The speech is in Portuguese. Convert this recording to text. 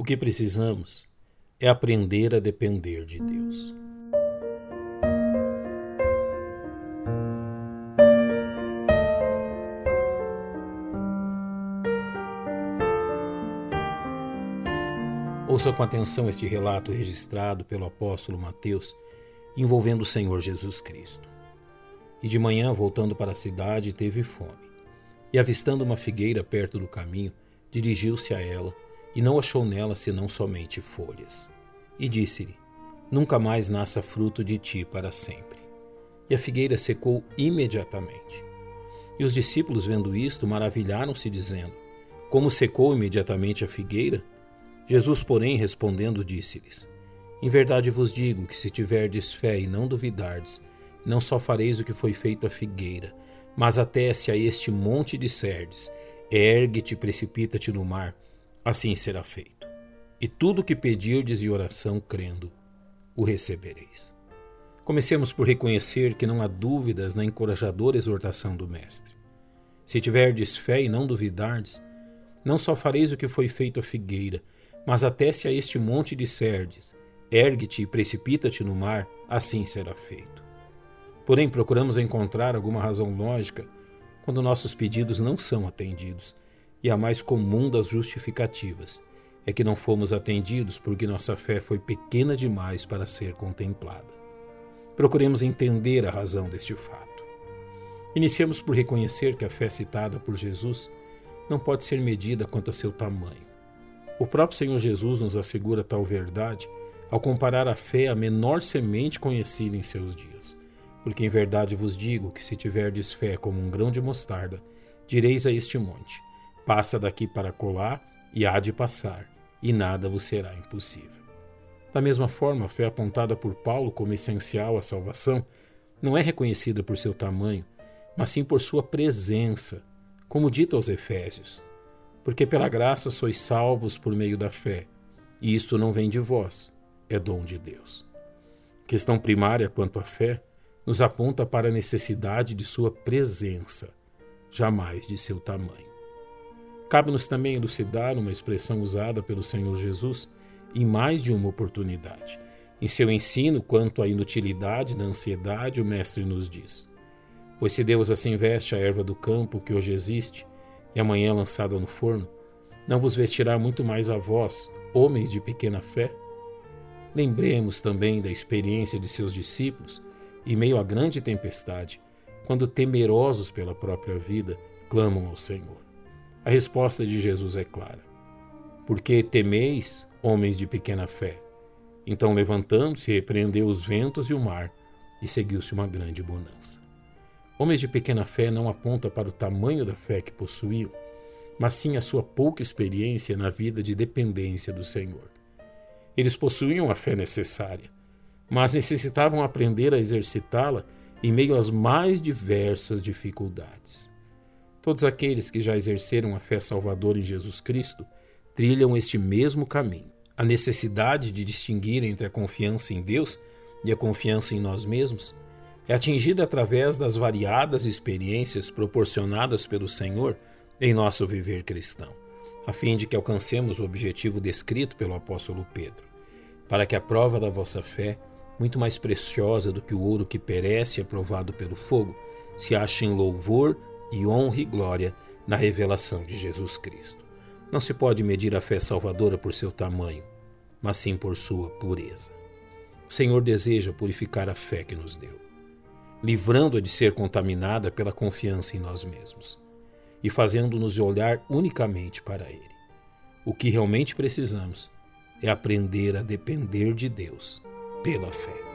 O que precisamos é aprender a depender de Deus. Ouça com atenção este relato registrado pelo apóstolo Mateus envolvendo o Senhor Jesus Cristo. E de manhã, voltando para a cidade, teve fome. E avistando uma figueira perto do caminho, dirigiu-se a ela e não achou nela senão somente folhas. E disse-lhe: Nunca mais nasça fruto de ti para sempre. E a figueira secou imediatamente. E os discípulos, vendo isto, maravilharam-se, dizendo: Como secou imediatamente a figueira? Jesus, porém, respondendo, disse-lhes: Em verdade vos digo que se tiverdes fé e não duvidardes, não só fareis o que foi feito à figueira, mas até se a este monte disserdes: Ergue-te, precipita-te no mar, assim será feito. E tudo o que pedirdes em oração, crendo, o recebereis. Comecemos por reconhecer que não há dúvidas na encorajadora exortação do Mestre. Se tiverdes fé e não duvidardes, não só fareis o que foi feito à figueira, mas até se a este monte disserdes: Ergue-te e precipita-te no mar, assim será feito. Porém, procuramos encontrar alguma razão lógica quando nossos pedidos não são atendidos e a mais comum das justificativas é que não fomos atendidos porque nossa fé foi pequena demais para ser contemplada. Procuremos entender a razão deste fato. Iniciamos por reconhecer que a fé citada por Jesus não pode ser medida quanto a seu tamanho. O próprio Senhor Jesus nos assegura tal verdade ao comparar a fé à menor semente conhecida em seus dias. Porque em verdade vos digo que se tiverdes fé como um grão de mostarda, direis a este monte: Passa daqui para colar, e há de passar, e nada vos será impossível. Da mesma forma, a fé apontada por Paulo como essencial à salvação não é reconhecida por seu tamanho, mas sim por sua presença, como dito aos Efésios. Porque pela graça sois salvos por meio da fé, e isto não vem de vós, é dom de Deus. Questão primária quanto à fé nos aponta para a necessidade de sua presença, jamais de seu tamanho. Cabe-nos também elucidar uma expressão usada pelo Senhor Jesus em mais de uma oportunidade. Em seu ensino quanto à inutilidade da ansiedade, o Mestre nos diz: Pois se Deus assim veste a erva do campo que hoje existe e amanhã lançada no forno, não vos vestirá muito mais a vós, homens de pequena fé? Lembremos também da experiência de seus discípulos em meio à grande tempestade, quando temerosos pela própria vida, clamam ao Senhor. A resposta de Jesus é clara: Porque temeis, homens de pequena fé? Então, levantando-se, repreendeu os ventos e o mar, e seguiu-se uma grande bonança. Homens de pequena fé não aponta para o tamanho da fé que possuíam, mas sim a sua pouca experiência na vida de dependência do Senhor. Eles possuíam a fé necessária, mas necessitavam aprender a exercitá-la em meio às mais diversas dificuldades. Todos aqueles que já exerceram a fé salvadora em Jesus Cristo trilham este mesmo caminho. A necessidade de distinguir entre a confiança em Deus e a confiança em nós mesmos é atingida através das variadas experiências proporcionadas pelo Senhor em nosso viver cristão, a fim de que alcancemos o objetivo descrito pelo apóstolo Pedro, para que a prova da vossa fé, muito mais preciosa do que o ouro que perece e aprovado pelo fogo, se ache em louvor e honra e glória na revelação de Jesus Cristo. Não se pode medir a fé salvadora por seu tamanho, mas sim por sua pureza. O Senhor deseja purificar a fé que nos deu, livrando-a de ser contaminada pela confiança em nós mesmos e fazendo-nos olhar unicamente para Ele. O que realmente precisamos é aprender a depender de Deus pela fé.